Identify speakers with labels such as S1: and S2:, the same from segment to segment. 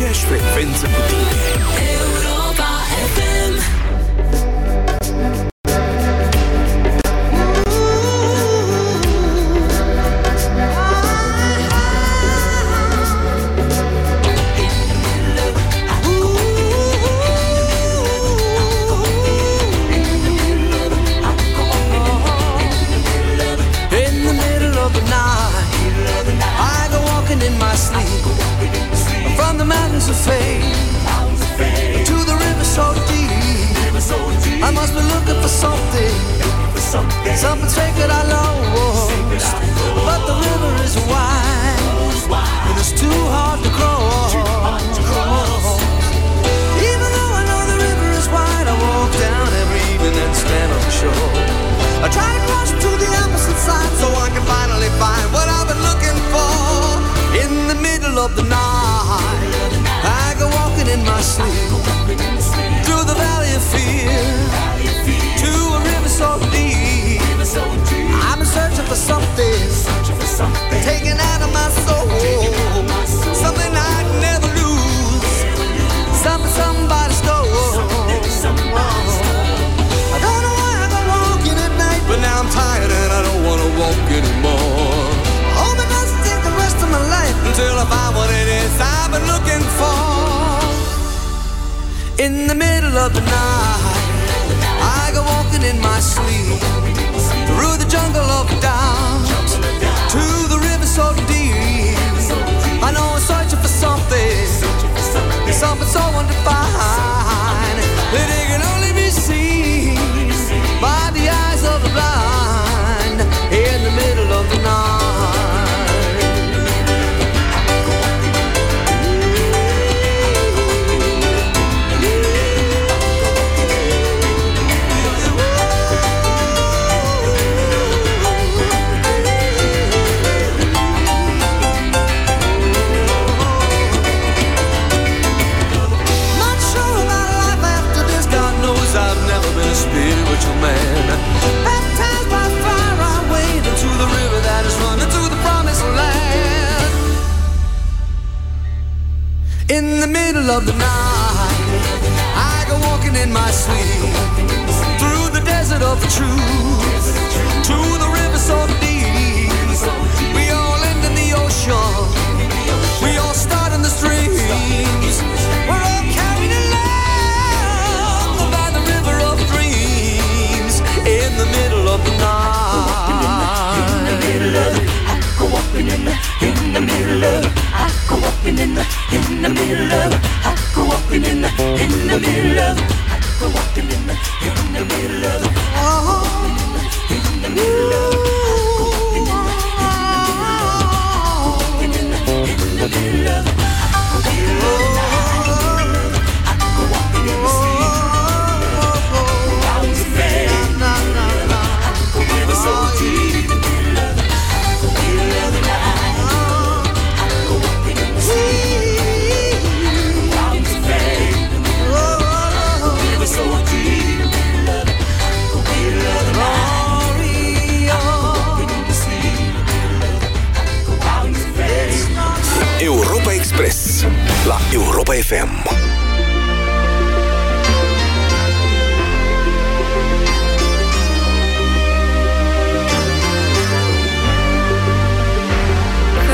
S1: aceeași frecvență cu tine.
S2: Europa FM
S3: In the middle of the night, I go walking in my sleep through the jungle of doubt, to the river so deep. I know I'm searching for something, something so undefined that it can only. middle of the night. I go walking in my sleep through the desert of the truth to the river so deep. in the middle of I go walking in the in the middle of I go walking in the in the middle of oh in the middle of in the middle of
S1: la Europa FM.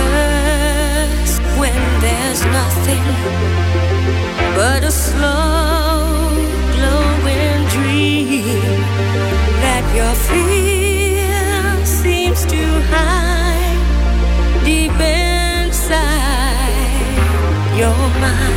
S2: Cause when there's nothing but a slow glowing dream that your fear seems to hide. mind.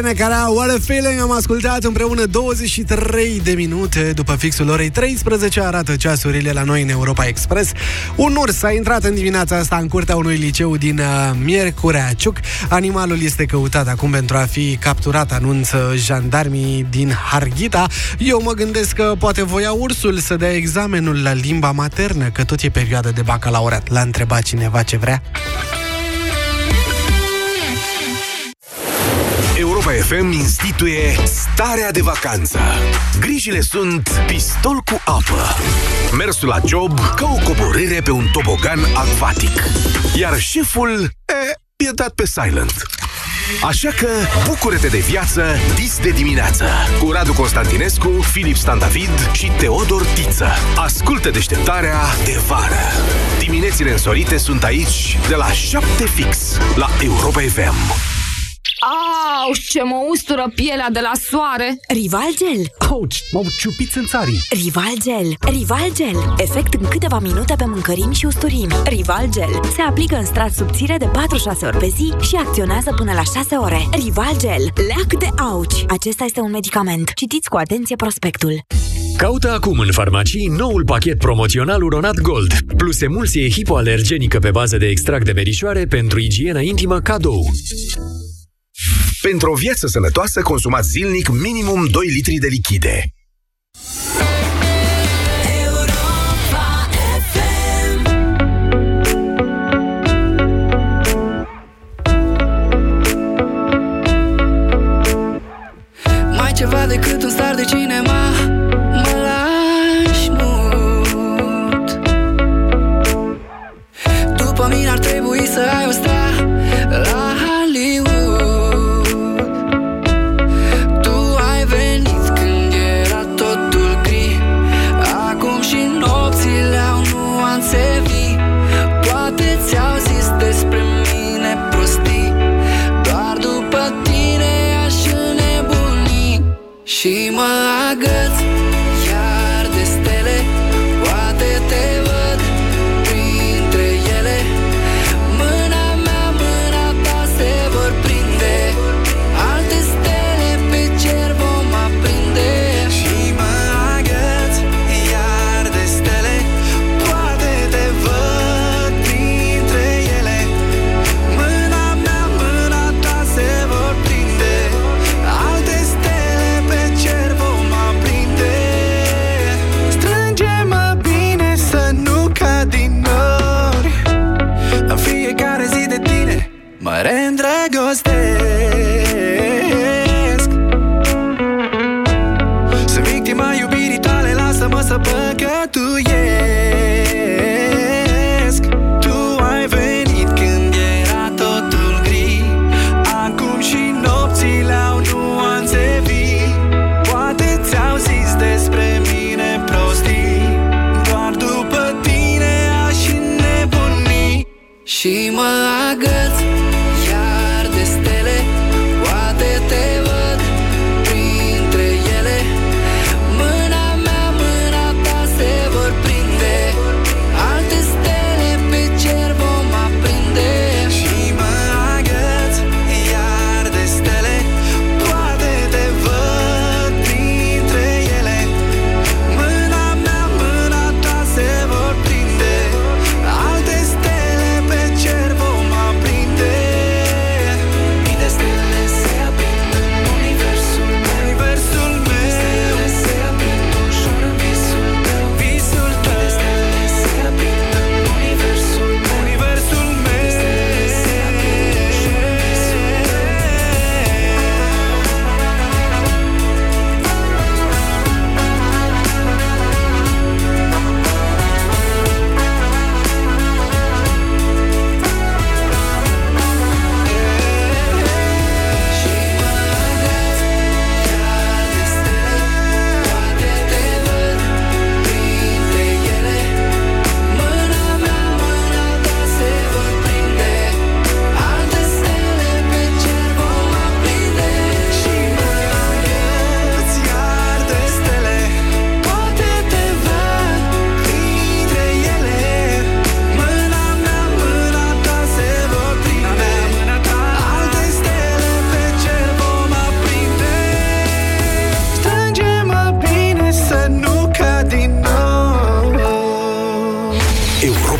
S4: Irene Cara, What a Feeling Am ascultat împreună 23 de minute După fixul orei 13 Arată ceasurile la noi în Europa Express. Un urs a intrat în dimineața asta În curtea unui liceu din uh, Miercurea Ciuc. Animalul este căutat acum pentru a fi capturat Anunță jandarmii din Harghita. Eu mă gândesc că poate voia ursul Să dea examenul la limba maternă Că tot e perioadă de bacalaureat. L-a întrebat cineva ce vrea
S5: FM instituie starea de vacanță. Grijile sunt pistol cu apă, mersul la job ca o coborâre pe un tobogan acvatic, iar șeful e, e dat pe silent. Așa că bucură-te de viață dis de dimineață cu Radu Constantinescu, Filip Stan David și Teodor Tiță. Ascultă deșteptarea de vară. Diminețile însorite sunt aici de la 7 fix la Europa FM.
S6: Au, ce mă ustură pielea de la soare!
S7: Rival Gel.
S4: Ouch, m-au ciupit în țarii
S7: Rival Gel. Rival Gel. Efect în câteva minute pe mâncărimi și usturimi. Rival Gel. Se aplică în strat subțire de 4-6 ori pe zi și acționează până la 6 ore. Rival Gel. Leac de auci. Acesta este un medicament. Citiți cu atenție prospectul.
S8: Caută acum în farmacii noul pachet promoțional Uronat Gold, plus emulsie hipoalergenică pe bază de extract de verișoare pentru igienă intimă cadou.
S5: Pentru o viață sănătoasă, consumați zilnic minimum 2 litri de lichide.
S9: Mai ceva decât un star de cinema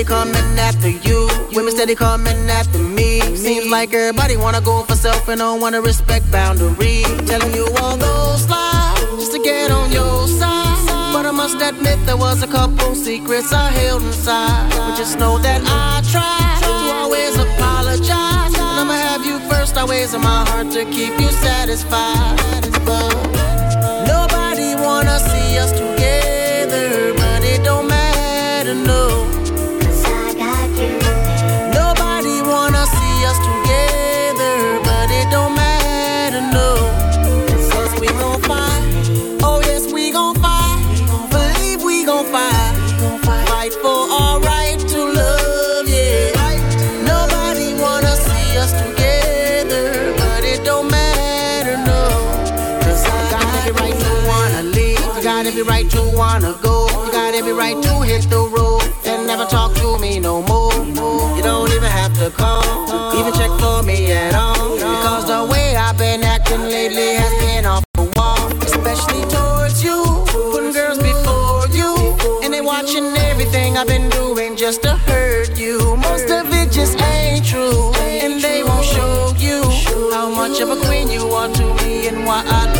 S10: Steady coming after you, women steady coming after me. Seems like everybody wanna go for self and don't wanna respect boundaries. Telling you all those lies just to get on your side. But I must admit there was a couple secrets I held inside. But just know that I tried to always apologize. And I'ma have you first always in my heart to keep you satisfied. But nobody wanna see us together, but it don't matter, no. To wanna go. You got every right to hit the road and never talk to me no more. You don't even have to call, even check for me at all. Because the way I've been acting lately has been off the wall, especially towards you. Putting girls before you, and they watching everything I've been doing just to hurt you. Most of it just ain't true, and they won't show you how much of a queen you are to me and why I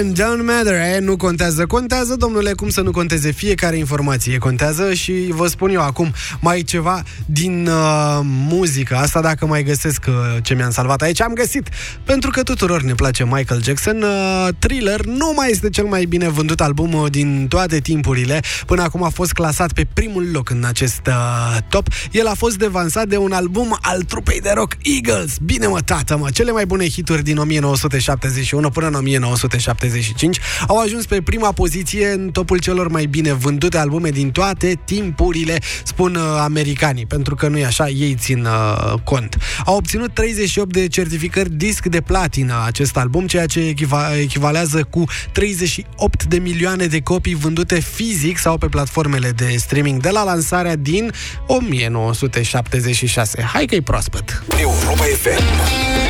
S4: American Don't Matter, eh? nu contează. Contează, domnule, cum să nu conteze fiecare informație contează și vă spun eu acum mai ceva din uh, muzică. Asta dacă mai găsesc uh, ce mi-am salvat aici, am găsit. Pentru că tuturor ne place Michael Jackson, uh, Thriller nu mai este cel mai bine vândut album uh, din toate timpurile. Până acum a fost clasat pe primul loc în acest uh, top. El a fost devansat de un album al trupei de rock Eagles. Bine mă, tată, mă, cele mai bune hituri din 1971 până în 1975 au ajuns pe prima poziție în topul celor mai bine vândute albume din toate timpurile, spun uh, americanii, pentru că nu e așa, ei țin uh, cont. Au obținut 38 de certificări disc de platină acest album, ceea ce echiva- echivalează cu 38 de milioane de copii vândute fizic sau pe platformele de streaming de la lansarea din 1976. Hai că e proaspăt!
S1: Europa FM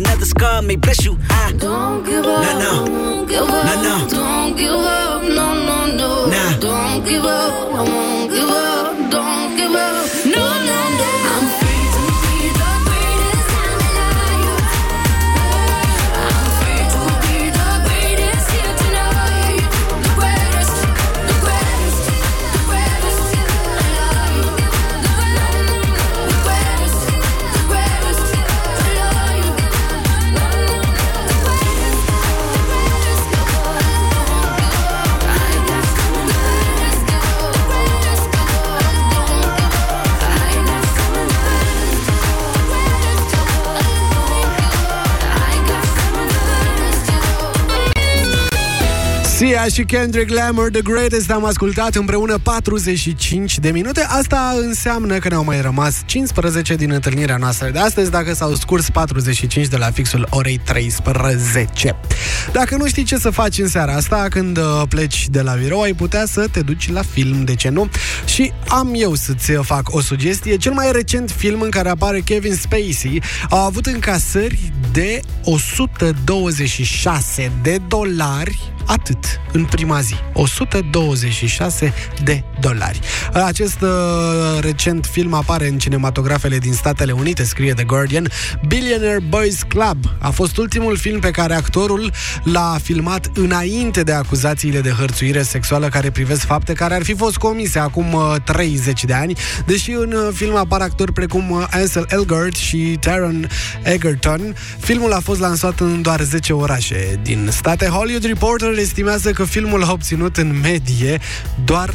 S9: Another
S11: scar may bless you. Ah. I
S9: Don't give up.
S11: No, no.
S9: Don't give up.
S11: No, no.
S9: Don't give up. No, no, no.
S11: Nah.
S9: Don't give up. I won't give up.
S4: Sia și Kendrick Lamar, The Greatest, am ascultat împreună 45 de minute. Asta înseamnă că ne-au mai rămas 15 din întâlnirea noastră de astăzi, dacă s-au scurs 45 de la fixul orei 13. Dacă nu știi ce să faci în seara asta, când uh, pleci de la birou, ai putea să te duci la film, de ce nu? Și am eu să-ți fac o sugestie. Cel mai recent film în care apare Kevin Spacey a avut încasări de 126 de dolari atât în prima zi. 126 de dolari. Acest uh, recent film apare în cinematografele din Statele Unite, scrie The Guardian. Billionaire Boys Club a fost ultimul film pe care actorul l-a filmat înainte de acuzațiile de hărțuire sexuală care privesc fapte care ar fi fost comise acum uh, 30 de ani, deși în uh, film apar actori precum uh, Ansel Elgort și Taron Egerton. Filmul a fost lansat în doar 10 orașe din state. Hollywood Reporter estimează că filmul a obținut în medie doar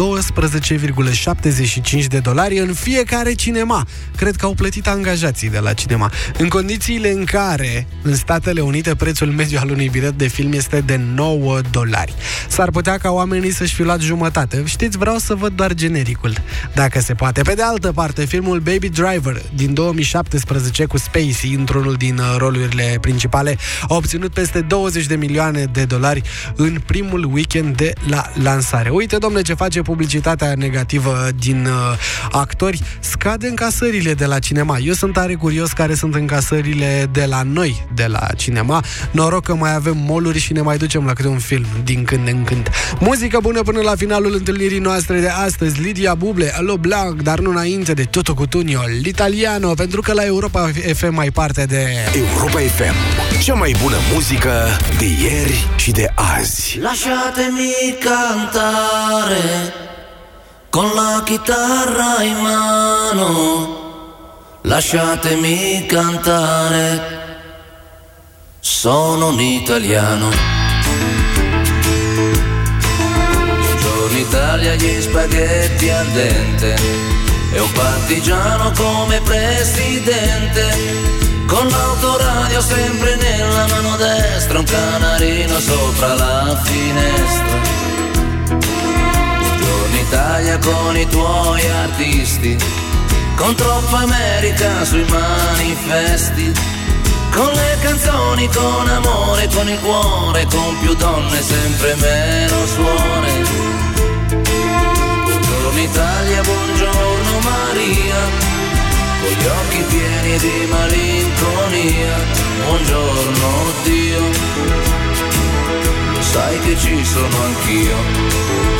S4: 12,75 de dolari în fiecare cinema. Cred că au plătit angajații de la cinema. În condițiile în care în Statele Unite prețul mediu al unui bilet de film este de 9 dolari. S-ar putea ca oamenii să-și fi luat jumătate. Știți, vreau să văd doar genericul, dacă se poate. Pe de altă parte, filmul Baby Driver din 2017 cu Spacey într-unul din uh, rolurile principale a obținut peste 20 de milioane de dolari în primul weekend de la lansare. Uite, domnule, ce face publicitatea negativă din uh, actori, scade încasările de la cinema. Eu sunt tare curios care sunt încasările de la noi, de la cinema. Noroc că mai avem moluri și ne mai ducem la câte un film din când în când. Muzică bună până la finalul întâlnirii noastre de astăzi. Lidia Buble, Alo Blanc, dar nu înainte de Toto Cutugno, l'italiano, pentru că la Europa FM mai parte de...
S5: Europa FM, cea mai bună muzică de ieri și de azi.
S12: Lasciatemi cantare con la chitarra in mano. Lasciatemi cantare. Sono un italiano. Buongiorno Italia, gli spaghetti al dente. E un partigiano come presidente. Con l'autoradio sempre nella mano destra, un canarino sopra la finestra. Italia con i tuoi artisti, con troppa America sui manifesti, con le canzoni, con amore, con il cuore, con più donne, sempre meno suore. Buongiorno Italia, buongiorno Maria, con gli occhi pieni di malinconia, buongiorno Dio, sai che ci sono anch'io.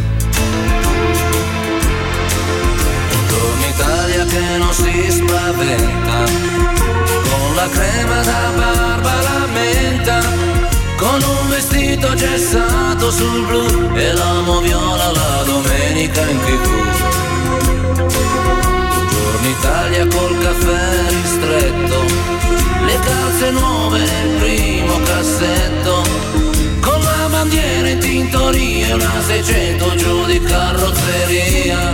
S12: Si spaventa, con la crema da barba la menta, con un vestito gessato sul blu e l'amo viola la domenica in tv. Buongiorno Italia col caffè ristretto ragazze nuove nel primo cassetto Con la bandiera in tintoria e una 600 giù di carrozzeria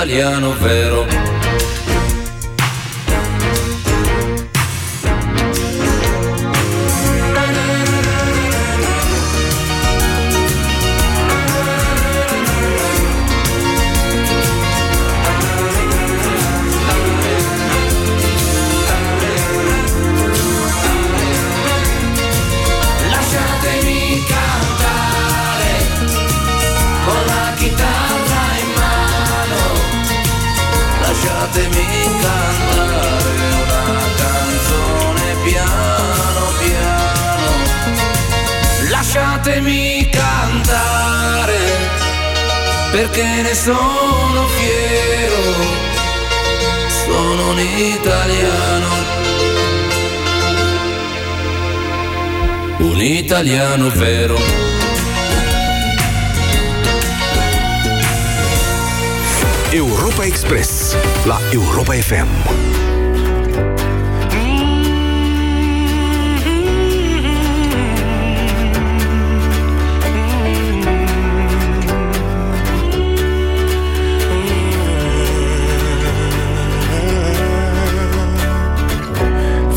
S12: italiano vero. Sono fiero, sono un italiano. un italiano vero.
S1: Europa Express la Europa FM.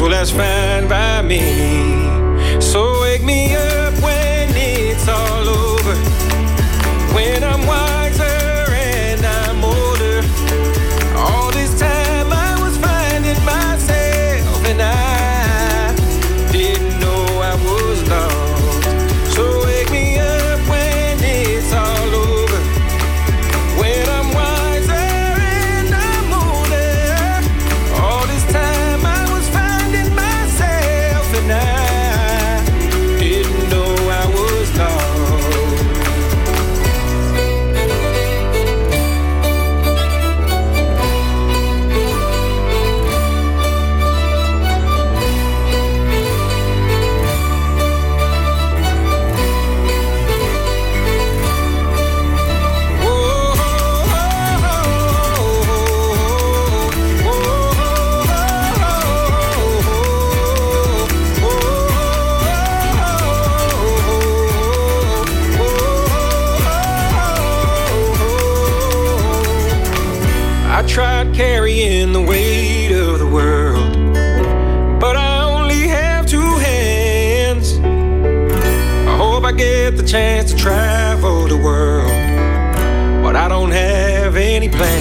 S13: Well, that's fine by me. I tried carrying the weight of the world, but I only have two hands. I hope I get the chance to travel the world, but I don't have any plans.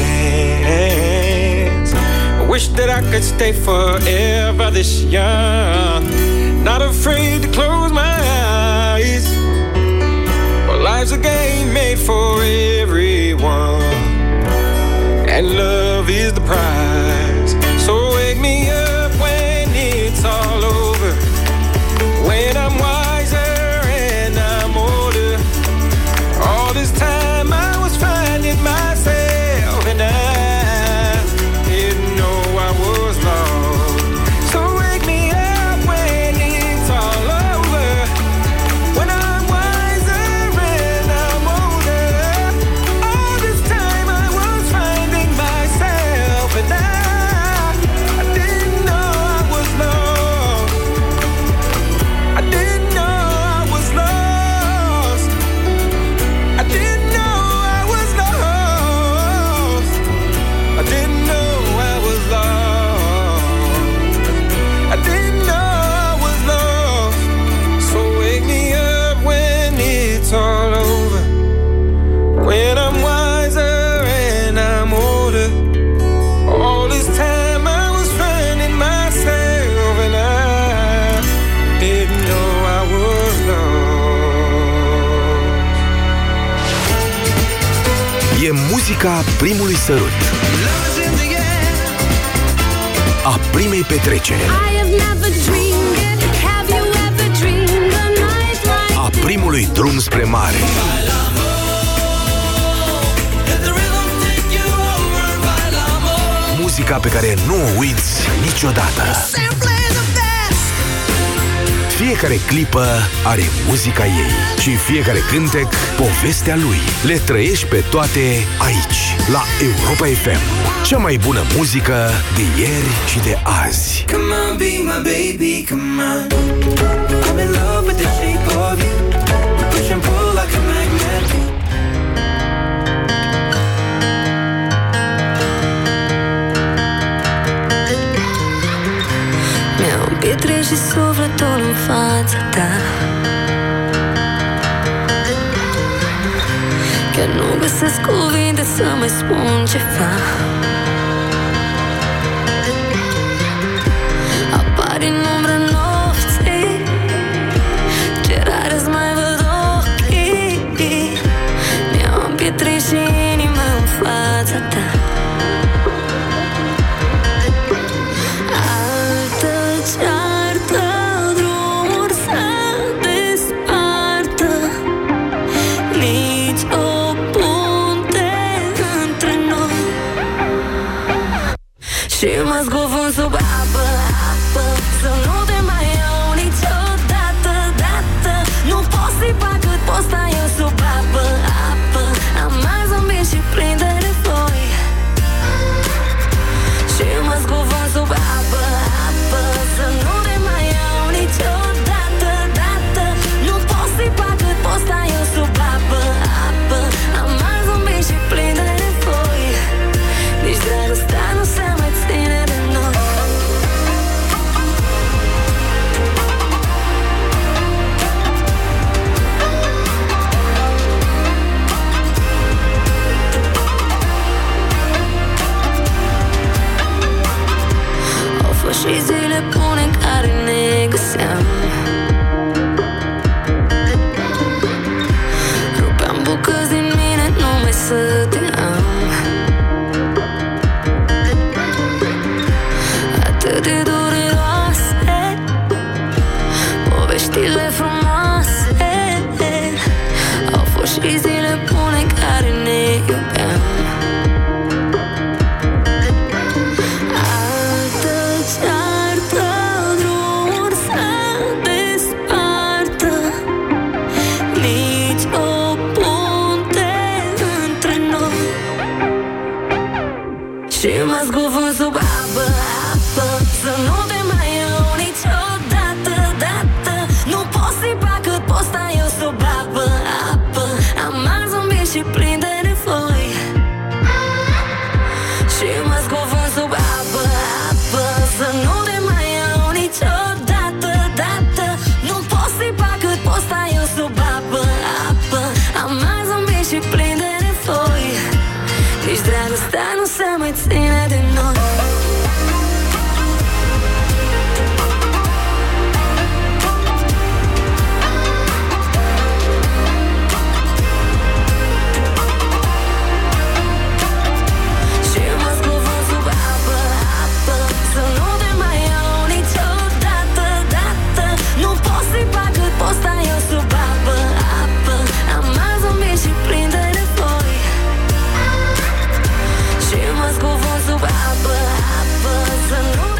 S13: I wish that I could stay forever this young, not afraid to close my eyes. But life's a game made for everyone and love is
S1: Muzica primului sărut. A primei petreceri.
S2: I have never dreamed it. Have you ever dreamed a night like
S1: A primului drum spre mare. Muzica pe care nu o uiți niciodată. Fiecare clipă are muzica ei și fiecare cântec povestea lui. Le trăiești pe toate aici, la Europa FM. Cea mai bună muzică de ieri și de azi.
S14: Come on, be my baby, come on. I'm in love with the
S2: și sufletul în fața ta. Chiar nu găsesc cuvinte să mai spun ceva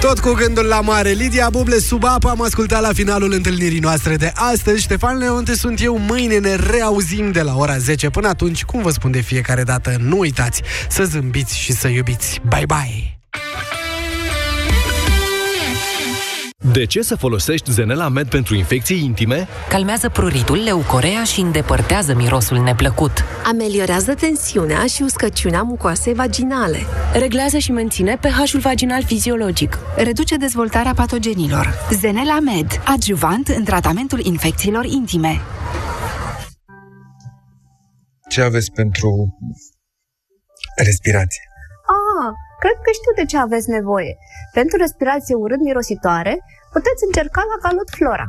S4: Tot cu gândul la mare, Lidia Buble sub apă Am ascultat la finalul întâlnirii noastre de astăzi. Ștefan Leonte sunt eu. Mâine ne reauzim de la ora 10 Până atunci, cum vă spun de fiecare dată Nu uitați să zâmbiți și să iubiți. Bye bye!
S15: De ce să folosești Zenela Med pentru infecții intime?
S16: Calmează pruritul, leucorea și îndepărtează mirosul neplăcut.
S17: Ameliorează tensiunea și uscăciunea mucoasei vaginale.
S18: Reglează și menține pH-ul vaginal fiziologic.
S19: Reduce dezvoltarea patogenilor. Zenela Med, adjuvant în tratamentul infecțiilor intime.
S20: Ce aveți pentru respirație?
S21: Ah, cred că știu de ce aveți nevoie. Pentru respirație urât-mirositoare, puteți încerca la Calut Flora.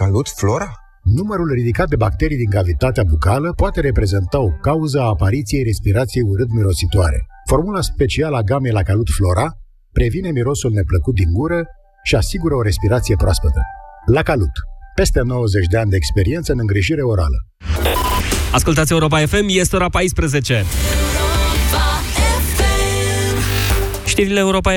S20: Calut Flora?
S22: Numărul ridicat de bacterii din cavitatea bucală poate reprezenta o cauză a apariției respirației urât-mirositoare. Formula specială a gamei la calut Flora previne mirosul neplăcut din gură și asigură o respirație proaspătă. La calut. Peste 90 de ani de experiență în îngrijire orală.
S23: Ascultați Europa FM, este ora 14. Știrile Europa